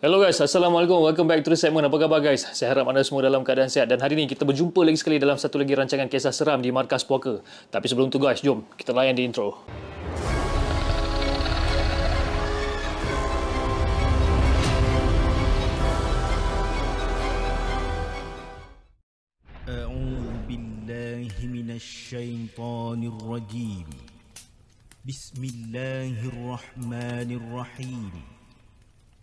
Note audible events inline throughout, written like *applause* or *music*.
Hello guys, Assalamualaikum. Welcome back to the segment. Apa khabar guys? Saya harap anda semua dalam keadaan sihat. Dan hari ini kita berjumpa lagi sekali dalam satu lagi rancangan kisah seram di Markas Puaka. Tapi sebelum tu guys, jom kita layan di intro. أعوذ بالله من الشيطان الرجيم بسم الله الرحمن الرحيم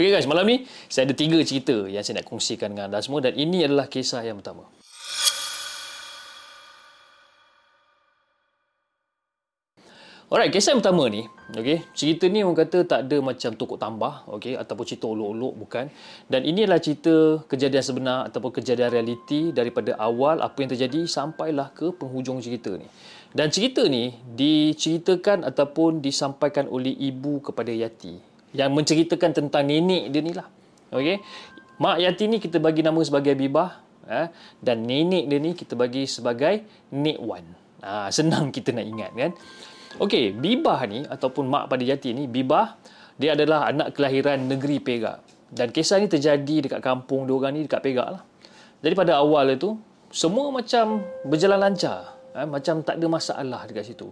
Okay guys, malam ni saya ada tiga cerita yang saya nak kongsikan dengan anda semua dan ini adalah kisah yang pertama. Alright, kisah yang pertama ni, okay, cerita ni orang kata tak ada macam tokok tambah, okay, ataupun cerita olok-olok, bukan. Dan ini adalah cerita kejadian sebenar ataupun kejadian realiti daripada awal apa yang terjadi sampailah ke penghujung cerita ni. Dan cerita ni diceritakan ataupun disampaikan oleh ibu kepada Yati yang menceritakan tentang nenek dia ni lah. Okay. Mak Yati ni kita bagi nama sebagai Bibah eh, dan nenek dia ni kita bagi sebagai Nek Wan. Ha, senang kita nak ingat kan. Okey, Bibah ni ataupun mak pada Yati ni, Bibah dia adalah anak kelahiran negeri Perak. Dan kisah ni terjadi dekat kampung dia orang ni dekat Perak lah. Jadi pada awal itu semua macam berjalan lancar. Eh, macam tak ada masalah dekat situ.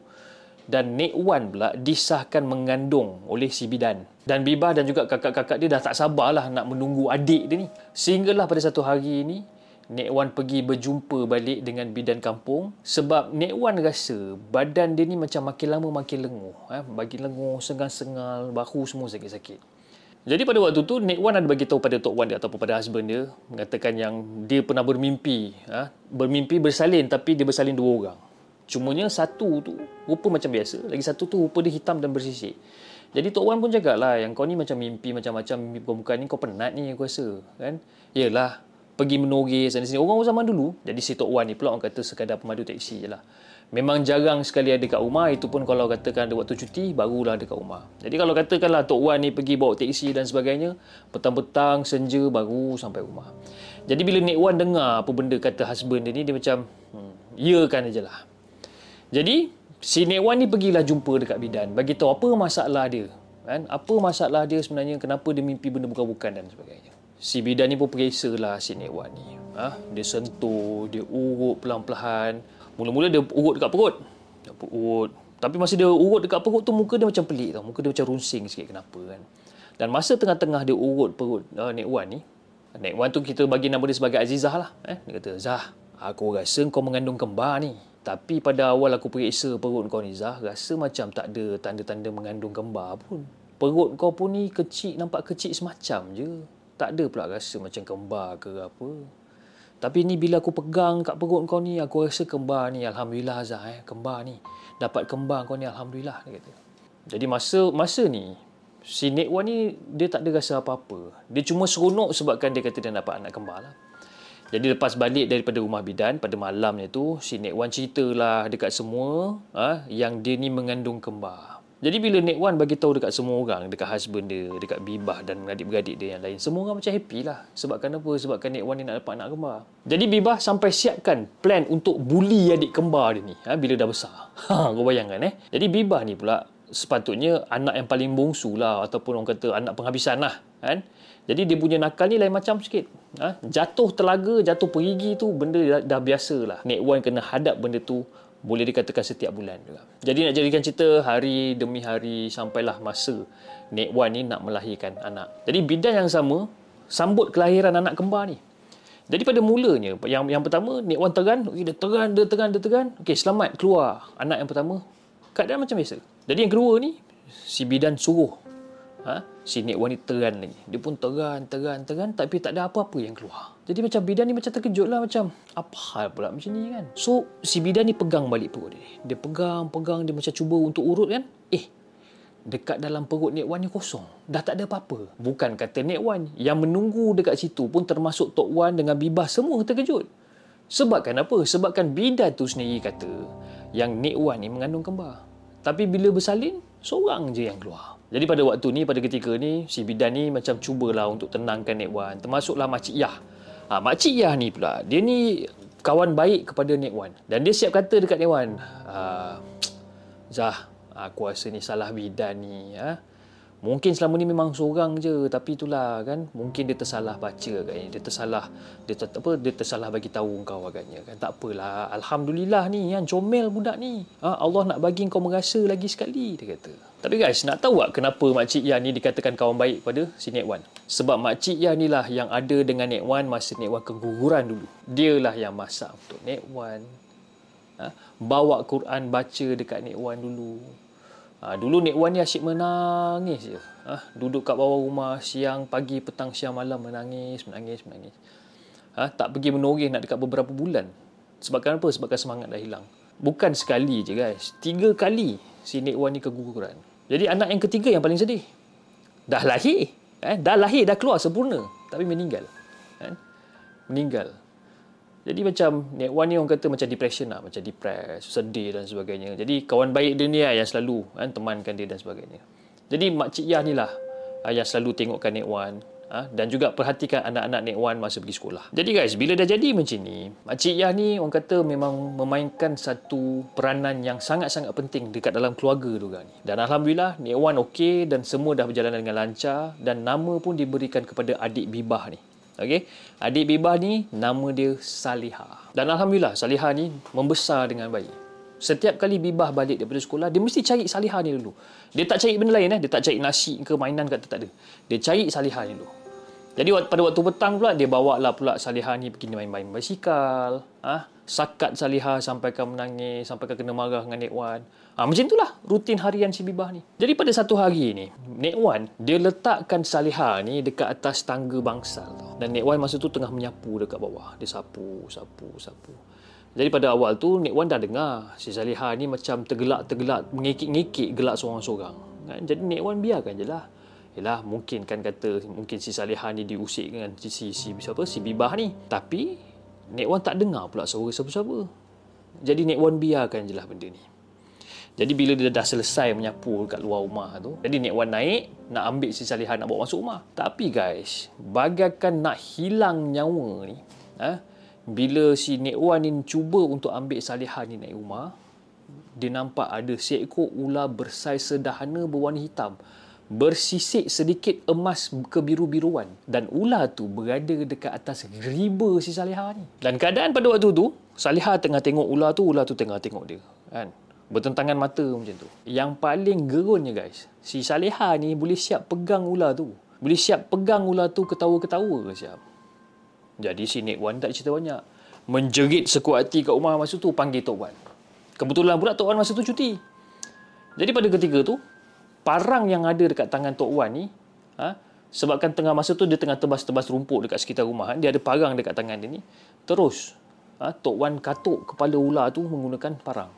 Dan Nek Wan pula disahkan mengandung oleh si bidan. Dan Bibah dan juga kakak-kakak dia dah tak sabarlah nak menunggu adik dia ni. Sehinggalah pada satu hari ini, Nek Wan pergi berjumpa balik dengan bidan kampung sebab Nek Wan rasa badan dia ni macam makin lama makin lenguh. Eh? Makin lenguh, sengal-sengal, bahu semua sakit-sakit. Jadi pada waktu tu Nek Wan ada bagi tahu pada Tok Wan dia ataupun pada husband dia mengatakan yang dia pernah bermimpi, ha? bermimpi bersalin tapi dia bersalin dua orang. Cumanya satu tu rupa macam biasa, lagi satu tu rupa dia hitam dan bersisik. Jadi Tok Wan pun cakap lah yang kau ni macam mimpi macam-macam mimpi permukaan ni kau penat ni aku rasa kan. Yelah pergi menogih sana sini. Orang zaman dulu, jadi si Tok Wan ni pula orang kata sekadar pemadu teksi je lah. Memang jarang sekali ada kat rumah, itu pun kalau katakan ada waktu cuti, barulah ada kat rumah. Jadi kalau katakanlah Tok Wan ni pergi bawa teksi dan sebagainya, petang-petang, senja, baru sampai rumah. Jadi bila Nek Wan dengar apa benda kata husband dia ni, dia macam, hmm, ya kan aja lah. Jadi, si Nek Wan ni pergilah jumpa dekat bidan, bagi tahu apa masalah dia. Kan? Apa masalah dia sebenarnya, kenapa dia mimpi benda bukan-bukan dan sebagainya. Si bidan ni pun periksa lah si Nek Wan ni. Ha? Dia sentuh, dia urut pelan-pelan. Mula-mula dia urut dekat perut. Dia urut. Tapi masa dia urut dekat perut tu, muka dia macam pelik tau. Muka dia macam runsing sikit kenapa kan. Dan masa tengah-tengah dia urut perut uh, Nek Wan ni, Nek Wan tu kita bagi nama dia sebagai Azizah lah. Eh? Dia kata, Zah, aku rasa kau mengandung kembar ni. Tapi pada awal aku periksa perut kau ni, Zah, rasa macam tak ada tanda-tanda mengandung kembar pun. Perut kau pun ni kecil, nampak kecil semacam je tak ada pula rasa macam kembar ke apa. Tapi ni bila aku pegang kat perut kau ni, aku rasa kembar ni. Alhamdulillah Azhar eh, kembar ni. Dapat kembar kau ni, Alhamdulillah. Dia kata. Jadi masa masa ni, si Nek Wan ni, dia tak ada rasa apa-apa. Dia cuma seronok sebabkan dia kata dia dapat anak kembar lah. Jadi lepas balik daripada rumah bidan, pada malamnya tu, si Nek Wan ceritalah dekat semua ha, yang dia ni mengandung kembar. Jadi bila Nek Wan bagi tahu dekat semua orang, dekat husband dia, dekat Bibah dan adik-beradik dia yang lain, semua orang macam happy lah. Sebabkan apa? Sebabkan Nek Wan ni nak dapat anak kembar. Jadi Bibah sampai siapkan plan untuk bully adik kembar dia ni ha, bila dah besar. *laughs* Ha, kau bayangkan eh. Jadi Bibah ni pula sepatutnya anak yang paling bongsu lah ataupun orang kata anak penghabisan lah. Kan? Jadi dia punya nakal ni lain macam sikit. Ha? Jatuh telaga, jatuh perigi tu benda dah, dah biasa lah. Nek Wan kena hadap benda tu boleh dikatakan setiap bulan juga. Jadi nak jadikan cerita hari demi hari sampailah masa Nek Wan ni nak melahirkan anak. Jadi bidan yang sama sambut kelahiran anak kembar ni. Jadi pada mulanya yang yang pertama Nek Wan teran, okey dia teran, dia teran, dia teran. Okey selamat keluar anak yang pertama. Keadaan macam biasa. Jadi yang kedua ni si bidan suruh Ha? Si Nek Wan ni teran lagi. Dia pun teran, teran, teran tapi tak ada apa-apa yang keluar. Jadi macam bidan ni macam terkejut lah macam apa hal pula macam ni kan. So si bidan ni pegang balik perut dia. Dia pegang, pegang, dia macam cuba untuk urut kan. Eh, dekat dalam perut Nek Wan ni kosong. Dah tak ada apa-apa. Bukan kata Nek Wan. Yang menunggu dekat situ pun termasuk Tok Wan dengan Bibah semua terkejut. Sebabkan apa? Sebabkan bidan tu sendiri kata yang Nek Wan ni mengandung kembar. Tapi bila bersalin, seorang je yang keluar. Jadi pada waktu ni, pada ketika ni, si bidan ni macam cubalah untuk tenangkan Nek Wan. Termasuklah Makcik Yah. Ha, Makcik Yah ni pula, dia ni kawan baik kepada Nek Wan. Dan dia siap kata dekat Nek Wan, ah, Zah, aku rasa ni salah bidan ni. Ha? Mungkin selama ni memang seorang je tapi itulah kan mungkin dia tersalah baca agaknya. Dia tersalah dia ter, apa dia tersalah bagi tahu kau agaknya kan. Tak apalah alhamdulillah ni kan comel budak ni. Ha, Allah nak bagi kau merasa lagi sekali dia kata. Tapi guys nak tahu tak kenapa makcik Yan ni dikatakan kawan baik pada si Nek Wan? Sebab makcik Yan ni lah yang ada dengan Nek Wan masa Nek Wan keguguran dulu. Dia lah yang masak untuk Nek Wan. Ha, bawa Quran baca dekat Nek Wan dulu Ha, dulu Nek Wan ni asyik menangis je. Ha, duduk kat bawah rumah siang, pagi, petang, siang, malam menangis, menangis, menangis. Ha, tak pergi menoreh nak dekat beberapa bulan. Sebabkan apa? Sebabkan semangat dah hilang. Bukan sekali je guys. Tiga kali si Nek Wan ni keguguran. Jadi anak yang ketiga yang paling sedih. Dah lahir. Eh? Dah lahir, dah keluar sempurna. Tapi meninggal. Eh? Meninggal. Jadi macam Nek Wan ni orang kata macam depression lah. Macam depress, sedih dan sebagainya. Jadi kawan baik dia ni lah yang selalu kan, temankan dia dan sebagainya. Jadi Makcik Yah ni lah ah, yang selalu tengokkan Nek Wan. Ha, dan juga perhatikan anak-anak Nek Wan masa pergi sekolah. Jadi guys, bila dah jadi macam ni, Makcik Yah ni orang kata memang memainkan satu peranan yang sangat-sangat penting dekat dalam keluarga tu kan. Dan Alhamdulillah, Nek Wan okey dan semua dah berjalan dengan lancar dan nama pun diberikan kepada adik Bibah ni. Okey. Adik Bibah ni nama dia Saliha. Dan alhamdulillah Saliha ni membesar dengan baik. Setiap kali Bibah balik daripada sekolah, dia mesti cari Saliha ni dulu. Dia tak cari benda lain eh, dia tak cari nasi ke mainan ke tak ada. Dia cari Saliha ni dulu. Jadi pada waktu petang pula dia bawa lah pula Saliha ni pergi main-main basikal, ah, ha? sakat Saliha sampai kau menangis, sampai kau kena marah dengan Nek Wan. Ha, macam itulah rutin harian si Bibah ni. Jadi pada satu hari ni, Nek Wan, dia letakkan Saliha ni dekat atas tangga bangsal. Tau. Dan Nek Wan masa tu tengah menyapu dekat bawah. Dia sapu, sapu, sapu. Jadi pada awal tu, Nek Wan dah dengar si Saliha ni macam tergelak-tergelak, mengikik-ngikik gelak seorang-seorang. Kan? Jadi Nek Wan biarkan je lah. Yalah, mungkin kan kata, mungkin si Saliha ni diusik dengan si, si, si, siapa, si Bibah ni. Tapi, Nek Wan tak dengar pula suara siapa-siapa. Jadi Nek Wan biarkan je lah benda ni. Jadi bila dia dah selesai menyapu kat luar rumah tu, jadi Nek Wan naik nak ambil si Salihah nak bawa masuk rumah. Tapi guys, bagaikan nak hilang nyawa ni, ha? bila si Nek Wan ni cuba untuk ambil Salihah ni naik rumah, dia nampak ada seekor ular bersaiz sederhana berwarna hitam bersisik sedikit emas kebiru-biruan dan ular tu berada dekat atas riba si Salihah ni. Dan keadaan pada waktu tu, Salihah tengah tengok ular tu, ular tu tengah tengok dia. Kan? bertentangan mata macam tu. Yang paling gerunnya guys, si Saleha ni boleh siap pegang ular tu. Boleh siap pegang ular tu ketawa-ketawa siap. Jadi si Nek Wan tak cerita banyak. Menjerit sekuat hati kat rumah masa tu panggil Tok Wan. Kebetulan pula Tok Wan masa tu cuti. Jadi pada ketika tu, parang yang ada dekat tangan Tok Wan ni, ha, sebabkan tengah masa tu dia tengah tebas-tebas rumput dekat sekitar rumah, dia ada parang dekat tangan dia ni. Terus, ha, Tok Wan katuk kepala ular tu menggunakan parang.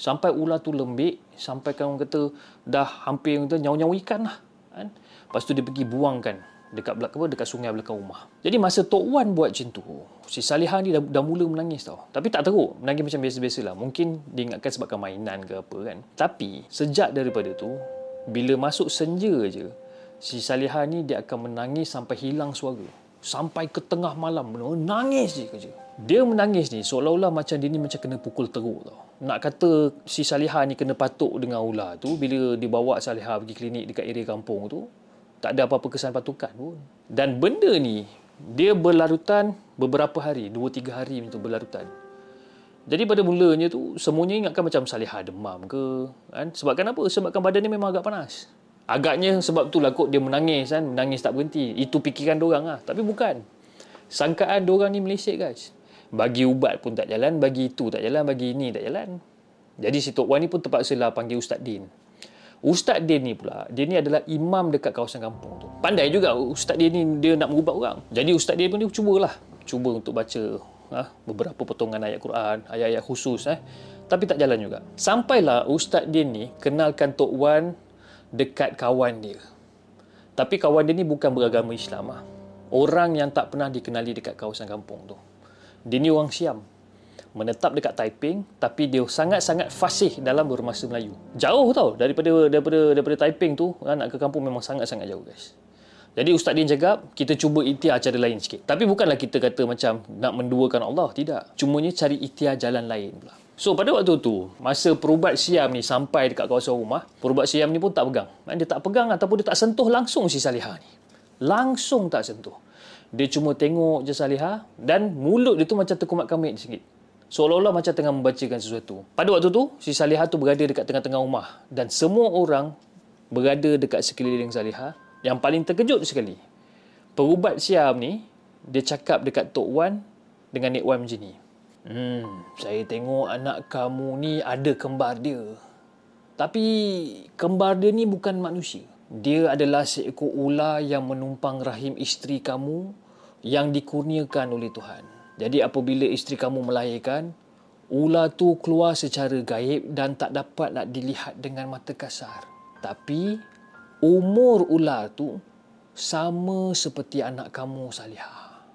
Sampai ular tu lembik sampai orang kata dah hampir kata nyawa-nyawa ikan lah kan? Lepas tu dia pergi buangkan dekat belakang apa dekat sungai belakang rumah. Jadi masa Tok Wan buat macam tu si Salihah ni dah, dah mula menangis tau. Tapi tak teruk menangis macam biasa-biasa lah. Mungkin dia ingatkan sebabkan mainan ke apa kan. Tapi sejak daripada tu bila masuk senja je si Salihah ni dia akan menangis sampai hilang suara sampai ke tengah malam menangis je kerja dia menangis ni seolah-olah macam dia ni macam kena pukul teruk tau. Nak kata si Salihah ni kena patuk dengan ular tu bila dia bawa Salihah pergi klinik dekat area kampung tu, tak ada apa-apa kesan patukan pun. Dan benda ni dia berlarutan beberapa hari, 2 3 hari macam berlarutan. Jadi pada mulanya tu semuanya ingatkan macam Salihah demam ke kan? Sebabkan apa? Sebabkan badan dia memang agak panas. Agaknya sebab tu lah kot dia menangis kan, menangis tak berhenti. Itu fikiran dia lah. Tapi bukan. Sangkaan dia orang ni melisik guys. Bagi ubat pun tak jalan, bagi itu tak jalan, bagi ini tak jalan. Jadi si Tok Wan ni pun terpaksa lah panggil Ustaz Din. Ustaz dia ni pula, dia ni adalah imam dekat kawasan kampung tu. Pandai juga ustaz dia ni dia nak mengubat orang. Jadi ustaz dia pun dia cubalah. Cuba untuk baca ha, beberapa potongan ayat Quran, ayat-ayat khusus eh. Tapi tak jalan juga. Sampailah ustaz dia ni kenalkan Tok Wan dekat kawan dia. Tapi kawan dia ni bukan beragama Islam lah. Orang yang tak pernah dikenali dekat kawasan kampung tu. Dia ni orang Siam menetap dekat Taiping tapi dia sangat-sangat fasih dalam berbahasa Melayu. Jauh tau daripada daripada daripada Taiping tu kan, nak ke kampung memang sangat-sangat jauh guys. Jadi Ustaz Din cakap, kita cuba ikhtiar cara lain sikit. Tapi bukanlah kita kata macam nak menduakan Allah. Tidak. Cumanya cari ikhtiar jalan lain pula. So pada waktu tu, masa perubat Siam ni sampai dekat kawasan rumah, perubat Siam ni pun tak pegang. Dia tak pegang ataupun dia tak sentuh langsung si Salihah ni. Langsung tak sentuh. Dia cuma tengok je Salihah dan mulut dia tu macam terkumat kamit sikit seolah-olah macam tengah membacakan sesuatu. Pada waktu tu, si Salihah tu berada dekat tengah-tengah rumah dan semua orang berada dekat sekeliling Salihah. Yang paling terkejut sekali, perubat Siam ni, dia cakap dekat Tok Wan dengan Nek Wan macam ni. Hmm, saya tengok anak kamu ni ada kembar dia. Tapi kembar dia ni bukan manusia. Dia adalah seekor ular yang menumpang rahim isteri kamu yang dikurniakan oleh Tuhan. Jadi apabila isteri kamu melahirkan, ular tu keluar secara gaib dan tak dapat nak dilihat dengan mata kasar. Tapi umur ular tu sama seperti anak kamu Salihah.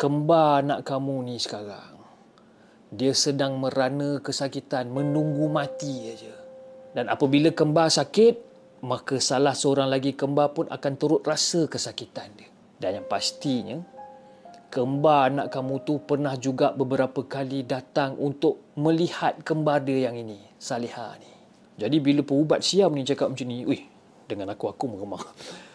Kembar anak kamu ni sekarang. Dia sedang merana kesakitan, menunggu mati aja. Dan apabila kembar sakit, maka salah seorang lagi kembar pun akan turut rasa kesakitan dia. Dan yang pastinya, kembar anak kamu tu pernah juga beberapa kali datang untuk melihat kembar dia yang ini, Salihah ni. Jadi bila perubat Siam ni cakap macam ni, wih, dengan aku, aku meremang.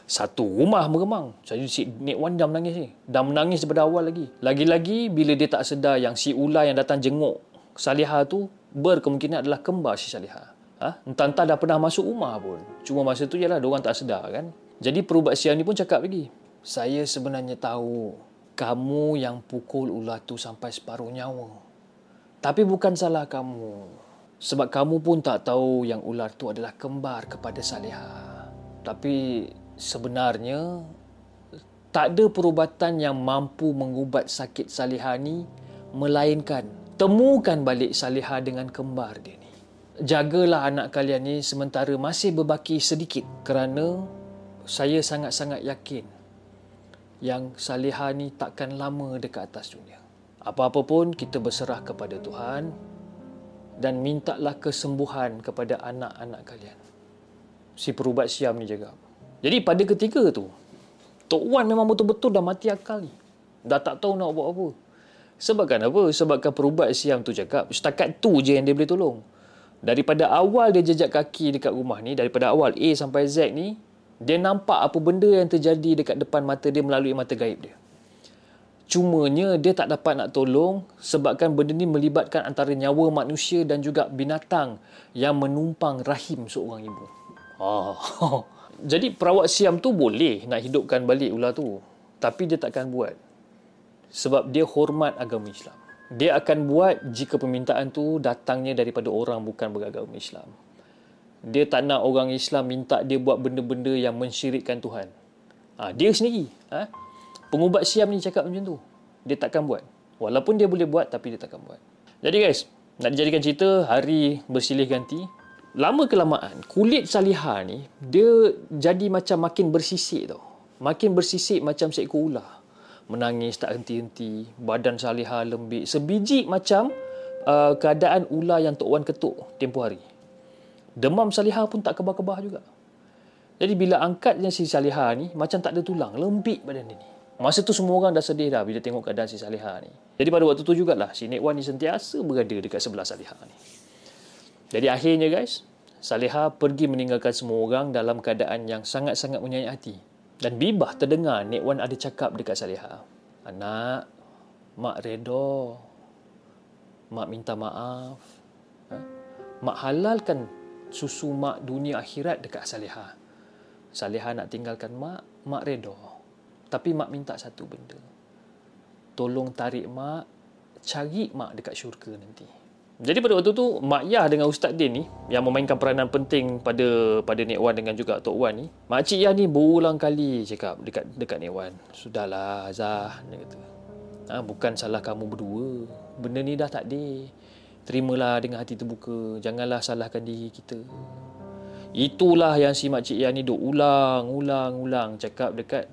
Satu rumah meremang. Saya si Nek Wan dah menangis ni. Dah menangis daripada awal lagi. Lagi-lagi bila dia tak sedar yang si ular yang datang jenguk Salihah tu berkemungkinan adalah kembar si Salihah. Ha? Entah-entah dah pernah masuk rumah pun. Cuma masa tu ialah orang tak sedar kan. Jadi perubat Siam ni pun cakap lagi. Saya sebenarnya tahu kamu yang pukul ular tu sampai separuh nyawa. Tapi bukan salah kamu. Sebab kamu pun tak tahu yang ular tu adalah kembar kepada Salihah. Tapi sebenarnya tak ada perubatan yang mampu mengubat sakit Salihah ni melainkan temukan balik Salihah dengan kembar dia ni. Jagalah anak kalian ni sementara masih berbaki sedikit kerana saya sangat-sangat yakin yang Salihah ni takkan lama dekat atas dunia. Apa-apa pun kita berserah kepada Tuhan dan mintalah kesembuhan kepada anak-anak kalian. Si perubat Siam ni jaga. Jadi pada ketika tu, Tok Wan memang betul-betul dah mati akal ni. Dah tak tahu nak buat apa. Sebabkan apa? Sebabkan perubat Siam tu cakap, setakat tu je yang dia boleh tolong. Daripada awal dia jejak kaki dekat rumah ni, daripada awal A sampai Z ni, dia nampak apa benda yang terjadi dekat depan mata dia melalui mata gaib dia. Cumanya dia tak dapat nak tolong sebabkan benda ni melibatkan antara nyawa manusia dan juga binatang yang menumpang rahim seorang ibu. Oh. *laughs* Jadi perawat siam tu boleh nak hidupkan balik ular tu. Tapi dia takkan buat. Sebab dia hormat agama Islam. Dia akan buat jika permintaan tu datangnya daripada orang bukan beragama Islam dia tak nak orang Islam minta dia buat benda-benda yang mensyirikkan Tuhan. Ha, dia sendiri. Ha? Pengubat Siam ni cakap macam tu. Dia takkan buat. Walaupun dia boleh buat tapi dia takkan buat. Jadi guys, nak dijadikan cerita hari bersilih ganti. Lama kelamaan, kulit Salihah ni, dia jadi macam makin bersisik tau. Makin bersisik macam seekor ular. Menangis tak henti-henti. Badan Salihah lembik. Sebiji macam uh, keadaan ular yang Tok Wan ketuk tempoh hari demam Salihah pun tak kebah-kebah juga. Jadi bila angkatnya si Salihah ni, macam tak ada tulang, lembik badan dia ni. Masa tu semua orang dah sedih dah bila tengok keadaan si Salihah ni. Jadi pada waktu tu jugalah si Nek Wan ni sentiasa berada dekat sebelah Salihah ni. Jadi akhirnya guys, Salihah pergi meninggalkan semua orang dalam keadaan yang sangat-sangat menyayat hati. Dan bibah terdengar Nek Wan ada cakap dekat Salihah. Anak, Mak redo. Mak minta maaf. Ha? Mak halalkan susu mak dunia akhirat dekat Salihah. Salihah nak tinggalkan mak, mak reda. Tapi mak minta satu benda. Tolong tarik mak, cari mak dekat syurga nanti. Jadi pada waktu tu Mak Yah dengan Ustaz Din ni yang memainkan peranan penting pada pada Nek Wan dengan juga Tok Wan ni, Mak Cik Yah ni berulang kali cakap dekat dekat Nek Wan, "Sudahlah Azah," dia kata. Ha, bukan salah kamu berdua. Benda ni dah tak ada. Terimalah dengan hati terbuka. Janganlah salahkan diri kita. Itulah yang si Mak Cik Yah ni duk ulang, ulang, ulang cakap dekat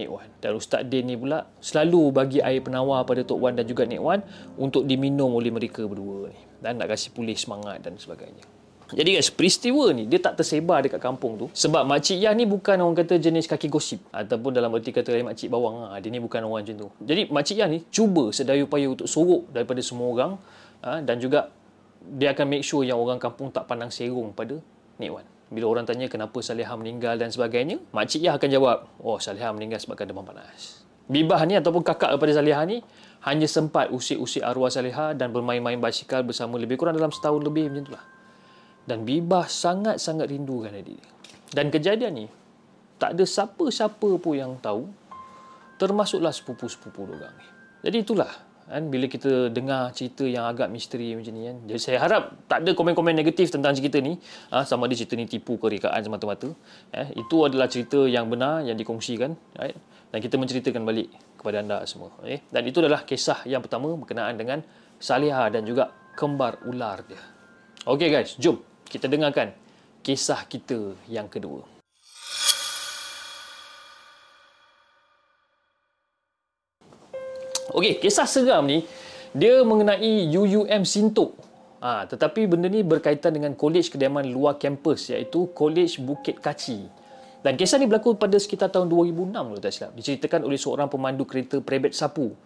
Nek Wan. Dan Ustaz Din ni pula selalu bagi air penawar pada Tok Wan dan juga Nek Wan untuk diminum oleh mereka berdua ni. Dan nak kasih pulih semangat dan sebagainya. Jadi guys, peristiwa ni dia tak tersebar dekat kampung tu sebab makcik Yah ni bukan orang kata jenis kaki gosip ataupun dalam erti kata lain makcik bawang ha, dia ni bukan orang macam tu. Jadi makcik Yah ni cuba sedaya upaya untuk sorok daripada semua orang ha, dan juga dia akan make sure yang orang kampung tak pandang serong pada Nek Wan. Bila orang tanya kenapa Salihah meninggal dan sebagainya, Makcik Yah akan jawab, oh Salihah meninggal sebabkan demam panas. Bibah ni ataupun kakak kepada Salihah ni hanya sempat usik-usik arwah Salihah dan bermain-main basikal bersama lebih kurang dalam setahun lebih macam itulah. Dan Bibah sangat-sangat rindukan adik dia. Dan kejadian ni, tak ada siapa-siapa pun yang tahu, termasuklah sepupu-sepupu orang ni. Jadi itulah kan bila kita dengar cerita yang agak misteri macam ni kan. Jadi saya harap tak ada komen-komen negatif tentang cerita ni. Ha, sama ada cerita ni tipu ke rekaan semata-mata. Eh, itu adalah cerita yang benar yang dikongsikan right? dan kita menceritakan balik kepada anda semua okay? dan itu adalah kisah yang pertama berkenaan dengan Salihah dan juga kembar ular dia. Ok guys jom kita dengarkan kisah kita yang kedua Okey, kisah seram ni dia mengenai UUM Sintok. Ha, tetapi benda ni berkaitan dengan kolej kediaman luar kampus iaitu Kolej Bukit Kaci. Dan kisah ni berlaku pada sekitar tahun 2006 kalau tak silap. Diceritakan oleh seorang pemandu kereta Prebet Sapu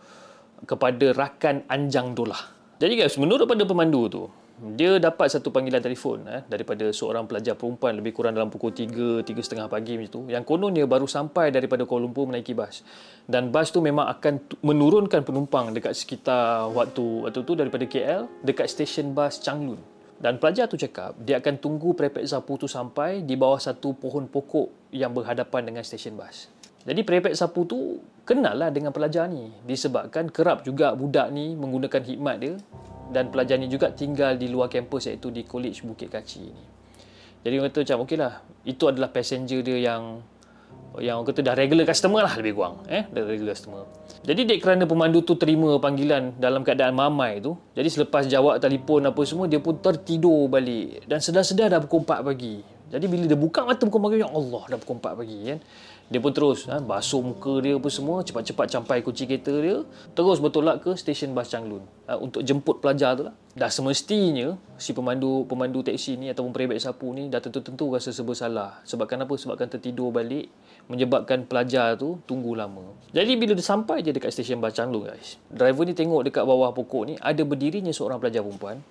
kepada rakan Anjang Dolah. Jadi guys, menurut pada pemandu tu, dia dapat satu panggilan telefon eh, daripada seorang pelajar perempuan lebih kurang dalam pukul 3, 3.30 pagi macam tu. Yang kononnya baru sampai daripada Kuala Lumpur menaiki bas. Dan bas tu memang akan menurunkan penumpang dekat sekitar waktu waktu tu daripada KL dekat stesen bas Changlun. Dan pelajar tu cakap dia akan tunggu perepek sapu tu sampai di bawah satu pohon pokok yang berhadapan dengan stesen bas. Jadi perepek sapu tu kenal lah dengan pelajar ni disebabkan kerap juga budak ni menggunakan hikmat dia dan pelajar ni juga tinggal di luar kampus iaitu di College Bukit Kaci ni. Jadi orang kata macam okey lah, itu adalah passenger dia yang yang orang kata dah regular customer lah lebih kurang. Eh? Dah regular customer. Jadi dek kerana pemandu tu terima panggilan dalam keadaan mamai tu, jadi selepas jawab telefon apa semua, dia pun tertidur balik. Dan sedar-sedar dah pukul 4 pagi. Jadi bila dia buka mata pukul pagi, ya Allah dah pukul 4 pagi kan. Dia pun terus ha, basuh muka dia apa semua, cepat-cepat sampai kunci kereta dia, terus bertolak ke stesen bas Changlun ha, untuk jemput pelajar tu lah. Dah semestinya si pemandu pemandu teksi ni ataupun peribet sapu ni dah tentu-tentu rasa serba salah. Sebabkan apa? Sebabkan tertidur balik menyebabkan pelajar tu tunggu lama. Jadi bila dia sampai je dekat stesen bas Changlun guys, driver ni tengok dekat bawah pokok ni ada berdirinya seorang pelajar perempuan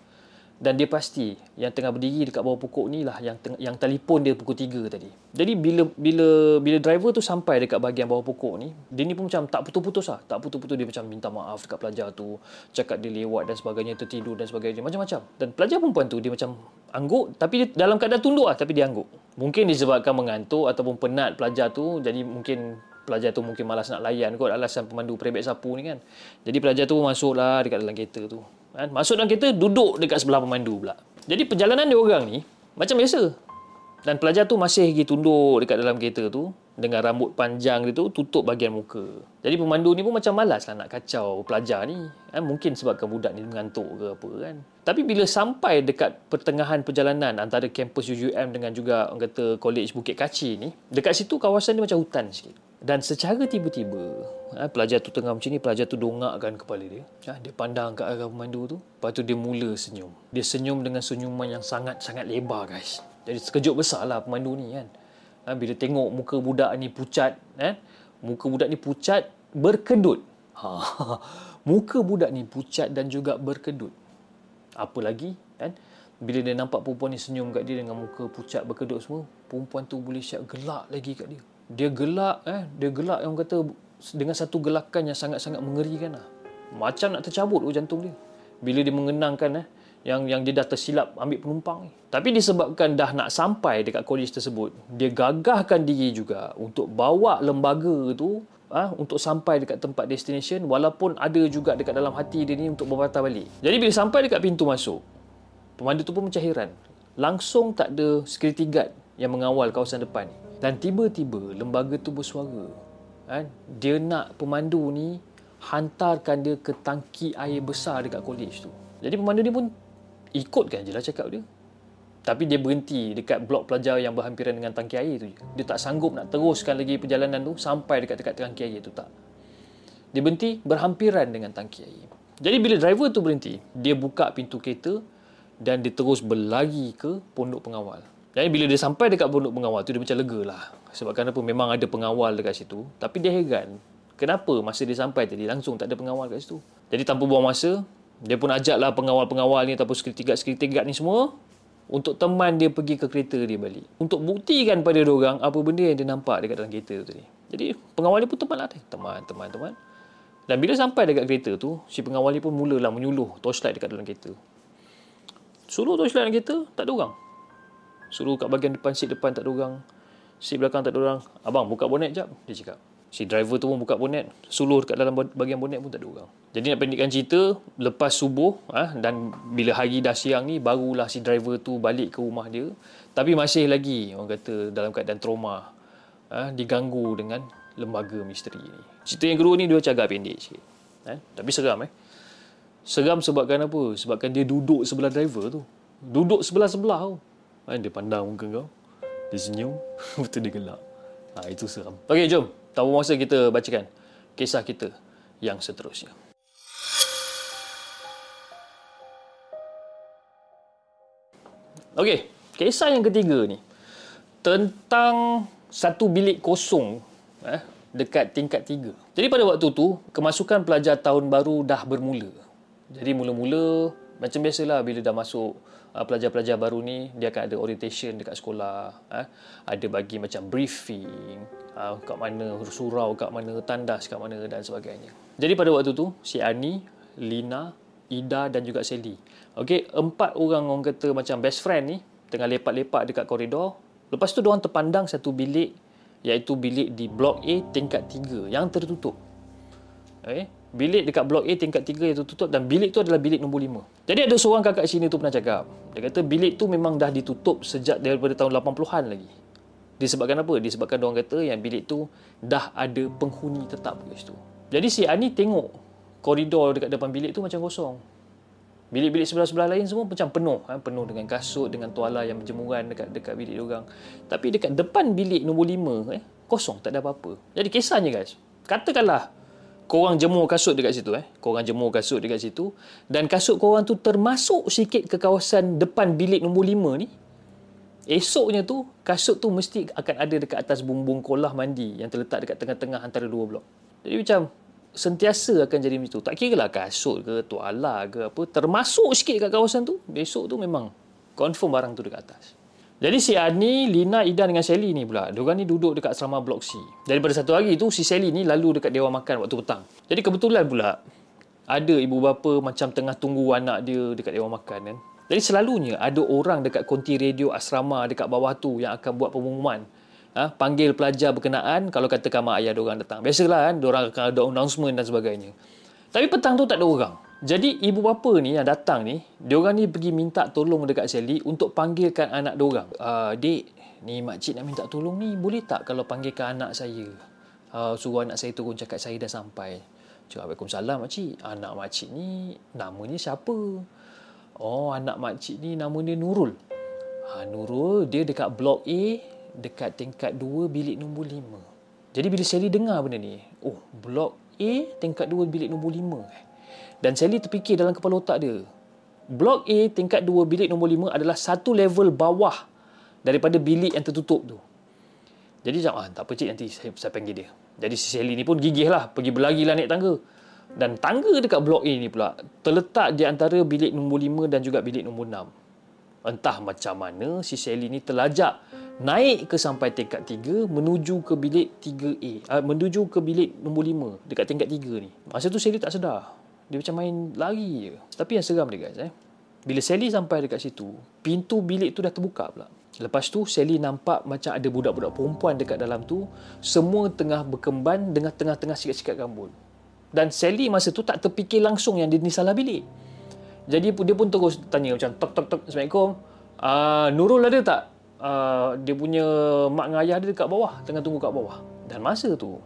dan dia pasti yang tengah berdiri dekat bawah pokok ni lah yang teng- yang telefon dia pukul 3 tadi. Jadi bila bila bila driver tu sampai dekat bahagian bawah pokok ni, dia ni pun macam tak putus-putus lah. Tak putus-putus dia macam minta maaf dekat pelajar tu, cakap dia lewat dan sebagainya, tertidur dan sebagainya, macam-macam. Dan pelajar perempuan tu dia macam angguk tapi dia dalam keadaan tunduk lah tapi dia angguk. Mungkin disebabkan mengantuk ataupun penat pelajar tu, jadi mungkin pelajar tu mungkin malas nak layan kot alasan pemandu perebet sapu ni kan. Jadi pelajar tu masuklah dekat dalam kereta tu. Kan? Masuk dalam kereta, duduk dekat sebelah pemandu pula. Jadi perjalanan dia orang ni macam biasa. Dan pelajar tu masih lagi tunduk dekat dalam kereta tu dengan rambut panjang dia tu tutup bahagian muka. Jadi pemandu ni pun macam malas lah nak kacau pelajar ni. Kan? Mungkin sebabkan budak ni mengantuk ke apa kan. Tapi bila sampai dekat pertengahan perjalanan antara kampus UUM dengan juga orang kata College Bukit Kaci ni, dekat situ kawasan dia macam hutan sikit. Dan secara tiba-tiba, ha, pelajar tu tengah macam ni, pelajar tu dongakkan kepala dia. Ha, dia pandang ke arah pemandu tu. Lepas tu dia mula senyum. Dia senyum dengan senyuman yang sangat-sangat lebar guys. Jadi sekejut besar lah pemandu ni kan. Ha, bila tengok muka budak ni pucat, eh, muka budak ni pucat, berkedut. Ha, *laughs* muka budak ni pucat dan juga berkedut. Apa lagi? Kan? Bila dia nampak perempuan ni senyum kat dia dengan muka pucat berkedut semua, perempuan tu boleh siap gelak lagi kat dia dia gelak eh dia gelak yang kata dengan satu gelakan yang sangat-sangat mengerikan lah. macam nak tercabut jantung dia bila dia mengenangkan eh yang yang dia dah tersilap ambil penumpang ni tapi disebabkan dah nak sampai dekat kolej tersebut dia gagahkan diri juga untuk bawa lembaga tu ah untuk sampai dekat tempat destination walaupun ada juga dekat dalam hati dia ni untuk berpatah balik. Jadi bila sampai dekat pintu masuk, pemandu tu pun macam heran. Langsung tak ada security guard yang mengawal kawasan depan ni. Dan tiba-tiba lembaga tu bersuara. Kan? Dia nak pemandu ni hantarkan dia ke tangki air besar dekat college tu. Jadi pemandu ni pun ikutkan je lah cakap dia. Tapi dia berhenti dekat blok pelajar yang berhampiran dengan tangki air tu je. Dia tak sanggup nak teruskan lagi perjalanan tu sampai dekat-dekat tangki air tu tak. Dia berhenti berhampiran dengan tangki air. Jadi bila driver tu berhenti, dia buka pintu kereta dan dia terus berlari ke pondok pengawal. Jadi bila dia sampai dekat pondok pengawal tu dia macam lega lah. Sebab kenapa memang ada pengawal dekat situ. Tapi dia heran. Kenapa masa dia sampai tadi langsung tak ada pengawal dekat situ. Jadi tanpa buang masa, dia pun ajaklah pengawal-pengawal ni ataupun security guard-security guard ni semua untuk teman dia pergi ke kereta dia balik. Untuk buktikan pada dia orang apa benda yang dia nampak dekat dalam kereta tu tadi. Jadi pengawal dia pun teman lah. Teman, teman, teman. Dan bila sampai dekat kereta tu, si pengawal ni pun mulalah menyuluh torchlight dekat dalam kereta. Suruh torchlight dalam kereta, tak ada orang. Suruh kat bahagian depan, seat depan tak ada orang. Seat belakang tak ada orang. Abang, buka bonet jap. Dia cakap. Si driver tu pun buka bonet. Suluh dekat dalam bahagian bonet pun tak ada orang. Jadi nak pendekkan cerita, lepas subuh ah, dan bila hari dah siang ni, barulah si driver tu balik ke rumah dia. Tapi masih lagi, orang kata dalam keadaan trauma. Ah, diganggu dengan lembaga misteri ni. Cerita yang kedua ni dia agak pendek sikit. Eh? Tapi seram eh. Seram sebabkan apa? Sebabkan dia duduk sebelah driver tu. Duduk sebelah-sebelah tu. Eh, dia pandang muka kau. Dia senyum. *laughs* Betul dia gelap. Ha, itu seram. Okey, jom. Tanpa masa kita bacakan kisah kita yang seterusnya. Okey, kisah yang ketiga ni tentang satu bilik kosong eh, dekat tingkat tiga. Jadi pada waktu tu, kemasukan pelajar tahun baru dah bermula. Jadi mula-mula macam biasalah bila dah masuk uh, pelajar-pelajar baru ni dia akan ada orientation dekat sekolah eh? ada bagi macam briefing uh, kat mana surau kat mana tandas kat mana dan sebagainya. Jadi pada waktu tu si Ani Lina Ida dan juga Sally. Okey empat orang orang kata macam best friend ni tengah lepak-lepak dekat koridor. Lepas tu diorang terpandang satu bilik iaitu bilik di blok A tingkat 3 yang tertutup. Okey bilik dekat blok A tingkat 3 yang tertutup dan bilik tu adalah bilik nombor 5. Jadi ada seorang kakak sini tu pernah cakap, dia kata bilik tu memang dah ditutup sejak daripada tahun 80-an lagi. Disebabkan apa? Disebabkan orang kata yang bilik tu dah ada penghuni tetap kat situ. Jadi si Ani tengok koridor dekat depan bilik tu macam kosong. Bilik-bilik sebelah-sebelah lain semua macam penuh, kan? penuh dengan kasut, dengan tuala yang berjemuran dekat dekat bilik dia orang. Tapi dekat depan bilik nombor 5 eh, kosong, tak ada apa-apa. Jadi kisahnya guys, katakanlah korang jemur kasut dekat situ eh. Korang jemur kasut dekat situ dan kasut korang tu termasuk sikit ke kawasan depan bilik nombor lima ni. Esoknya tu kasut tu mesti akan ada dekat atas bumbung kolah mandi yang terletak dekat tengah-tengah antara dua blok. Jadi macam sentiasa akan jadi macam tu. Tak kira lah kasut ke tuala ke apa termasuk sikit kat kawasan tu. Besok tu memang confirm barang tu dekat atas. Jadi si Ani, Lina, Ida dengan Sally ni pula. Diorang ni duduk dekat asrama blok C. Jadi pada satu hari tu, si Sally ni lalu dekat Dewan Makan waktu petang. Jadi kebetulan pula, ada ibu bapa macam tengah tunggu anak dia dekat Dewan Makan kan. Jadi selalunya ada orang dekat konti radio asrama dekat bawah tu yang akan buat pengumuman. Ha, panggil pelajar berkenaan kalau katakan mak ayah diorang datang. Biasalah kan, diorang akan ada announcement dan sebagainya. Tapi petang tu tak ada orang. Jadi ibu bapa ni yang datang ni, dia orang ni pergi minta tolong dekat Sally untuk panggilkan anak dia orang. Uh, dik, ni makcik nak minta tolong ni, boleh tak kalau panggilkan anak saya? Uh, suruh anak saya turun cakap saya dah sampai. Cakap Waalaikumsalam makcik. Anak makcik ni namanya siapa? Oh, anak makcik ni nama dia Nurul. Ha, Nurul, dia dekat blok A, dekat tingkat 2, bilik nombor 5. Jadi bila Sally dengar benda ni, oh, blok A, tingkat 2, bilik nombor 5. Eh. Dan Sally terfikir dalam kepala otak dia. Blok A tingkat 2 bilik nombor 5 adalah satu level bawah daripada bilik yang tertutup tu. Jadi macam, ah, tak apa cik nanti saya, saya panggil dia. Jadi si Sally ni pun gigih lah. Pergi berlari lah naik tangga. Dan tangga dekat blok A ni pula terletak di antara bilik nombor 5 dan juga bilik nombor 6. Entah macam mana si Sally ni terlajak naik ke sampai tingkat 3 menuju ke bilik 3A. Uh, menuju ke bilik nombor 5 dekat tingkat 3 ni. Masa tu Sally tak sedar. Dia macam main lari je. Tapi yang seram dia guys eh. Bila Sally sampai dekat situ, pintu bilik tu dah terbuka pula. Lepas tu Sally nampak macam ada budak-budak perempuan dekat dalam tu semua tengah berkemban dengan tengah-tengah sikat-sikat rambut. Dan Sally masa tu tak terfikir langsung yang dia ni salah bilik. Jadi dia pun terus tanya macam tok tok tok Assalamualaikum. Uh, Nurul ada tak? Uh, dia punya mak dengan ayah dia dekat bawah, tengah tunggu kat bawah. Dan masa tu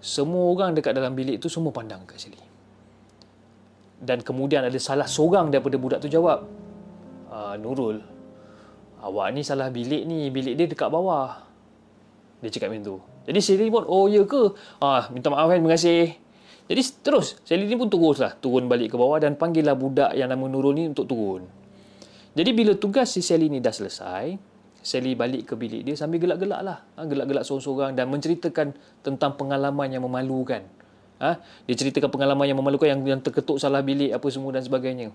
semua orang dekat dalam bilik tu semua pandang kat Sally. Dan kemudian ada salah seorang daripada budak tu jawab, uh, Nurul, awak ni salah bilik ni, bilik dia dekat bawah. Dia cakap macam tu. Jadi Sally pun, oh ya ke? Ah, minta maaf kan, terima kasih. Jadi terus, Sally ni pun teruslah turun balik ke bawah dan panggillah budak yang nama Nurul ni untuk turun. Jadi bila tugas si Sally ni dah selesai, Sally balik ke bilik dia sambil gelak-gelak lah. Ha, gelak-gelak seorang-seorang dan menceritakan tentang pengalaman yang memalukan. Ha, dia ceritakan pengalaman yang memalukan yang, yang terketuk salah bilik apa semua dan sebagainya.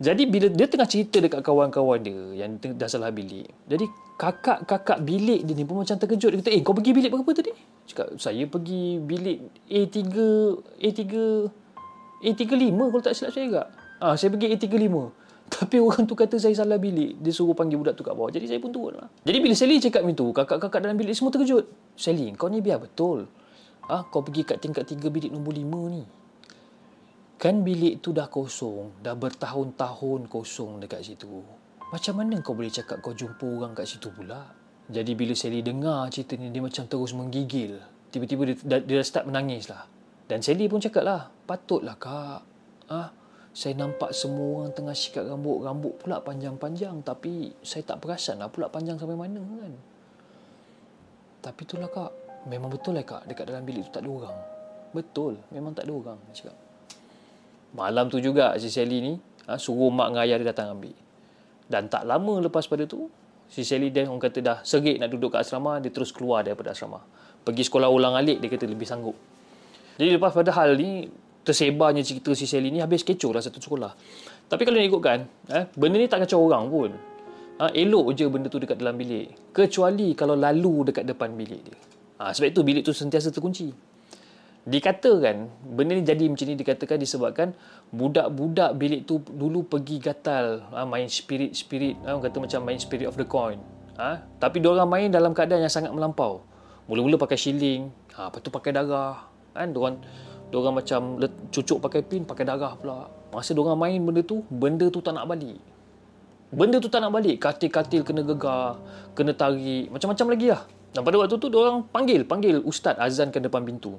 Jadi bila dia tengah cerita dekat kawan-kawan dia yang dah salah bilik. Jadi kakak-kakak bilik dia ni pun macam terkejut. Dia kata, eh kau pergi bilik berapa tadi? Cakap, saya pergi bilik A3, A3, A35 kalau tak silap saya juga. Ah, saya pergi A35. *laughs* Tapi orang tu kata saya salah bilik. Dia suruh panggil budak tu kat bawah. Jadi saya pun turun lah. Jadi bila Sally cakap macam tu, kakak-kakak dalam bilik semua terkejut. Sally, kau ni biar betul. Ah, kau pergi kat tingkat 3 bilik nombor 5 ni. Kan bilik tu dah kosong, dah bertahun-tahun kosong dekat situ. Macam mana kau boleh cakap kau jumpa orang kat situ pula? Jadi bila Sally dengar cerita ni, dia macam terus menggigil. Tiba-tiba dia, dia, dia start menangis lah. Dan Sally pun cakap lah, patutlah kak. Ah, saya nampak semua orang tengah sikat rambut. Rambut pula panjang-panjang. Tapi saya tak perasan lah pula panjang sampai mana kan. Tapi itulah kak. Memang betul lah kak. Dekat dalam bilik tu tak ada orang. Betul. Memang tak ada orang. Dia cakap. Malam tu juga si Sally ni ha, suruh mak dengan ayah dia datang ambil. Dan tak lama lepas pada tu, si Sally dia orang kata dah serik nak duduk kat asrama, dia terus keluar daripada asrama. Pergi sekolah ulang alik, dia kata lebih sanggup. Jadi lepas pada hal ni, tersebarnya cerita si Sally ni habis kecoh lah satu sekolah. Tapi kalau nak ikutkan, eh, benda ni tak kacau orang pun. Ha, elok je benda tu dekat dalam bilik. Kecuali kalau lalu dekat depan bilik dia. Ha, sebab itu bilik tu sentiasa terkunci. Dikatakan benda ni jadi macam ni dikatakan disebabkan budak-budak bilik tu dulu pergi gatal ha, main spirit spirit ha, kata macam main spirit of the coin. Ha, tapi dia orang main dalam keadaan yang sangat melampau. Mula-mula pakai shilling ha, lepas tu pakai darah kan? Dia orang dia orang macam cucuk pakai pin pakai darah pula. Masa dia orang main benda tu benda tu tak nak balik. Benda tu tak nak balik. Katil-katil kena gegar kena tarik macam-macam lagi lah dan pada waktu tu dia orang panggil panggil ustaz azan ke depan pintu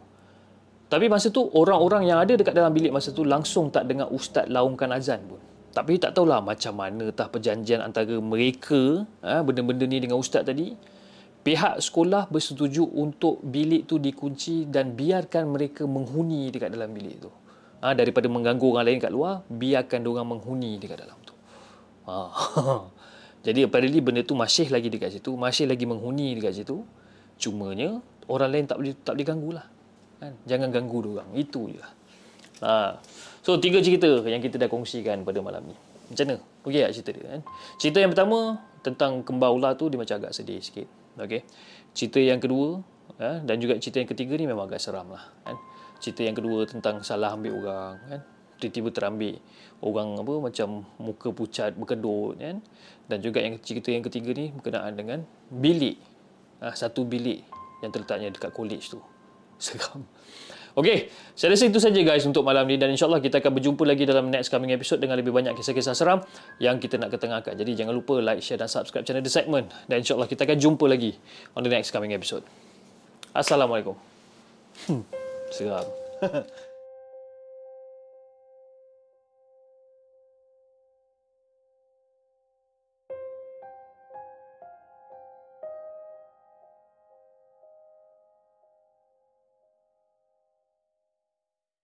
tapi masa tu orang-orang yang ada dekat dalam bilik masa tu langsung tak dengar ustaz laungkan azan pun. Tapi tak tahulah macam mana tah perjanjian antara mereka ha, benda-benda ni dengan ustaz tadi. Pihak sekolah bersetuju untuk bilik tu dikunci dan biarkan mereka menghuni dekat dalam bilik tu. Ha, daripada mengganggu orang lain kat luar, biarkan orang menghuni dekat dalam tu. Ha. *laughs* Jadi apparently benda tu masih lagi dekat situ, masih lagi menghuni dekat situ. Cumanya orang lain tak boleh tak boleh ganggu lah kan? jangan ganggu dia orang itu je ha. so tiga cerita yang kita dah kongsikan pada malam ni macam mana okey tak cerita dia kan cerita yang pertama tentang kembar ular tu dia macam agak sedih sikit okey cerita yang kedua ha? dan juga cerita yang ketiga ni memang agak seram lah kan cerita yang kedua tentang salah ambil orang kan tiba-tiba terambil orang apa macam muka pucat berkedut kan dan juga yang cerita yang ketiga ni berkenaan dengan bilik ha, satu bilik yang terletaknya dekat college tu *laughs* seram. Okey, saya rasa itu saja guys untuk malam ni dan insyaAllah kita akan berjumpa lagi dalam next coming episode dengan lebih banyak kisah-kisah seram yang kita nak ketengahkan. Jadi jangan lupa like, share dan subscribe channel The Segment dan insyaAllah kita akan jumpa lagi on the next coming episode. Assalamualaikum. Hmm, seram. *laughs*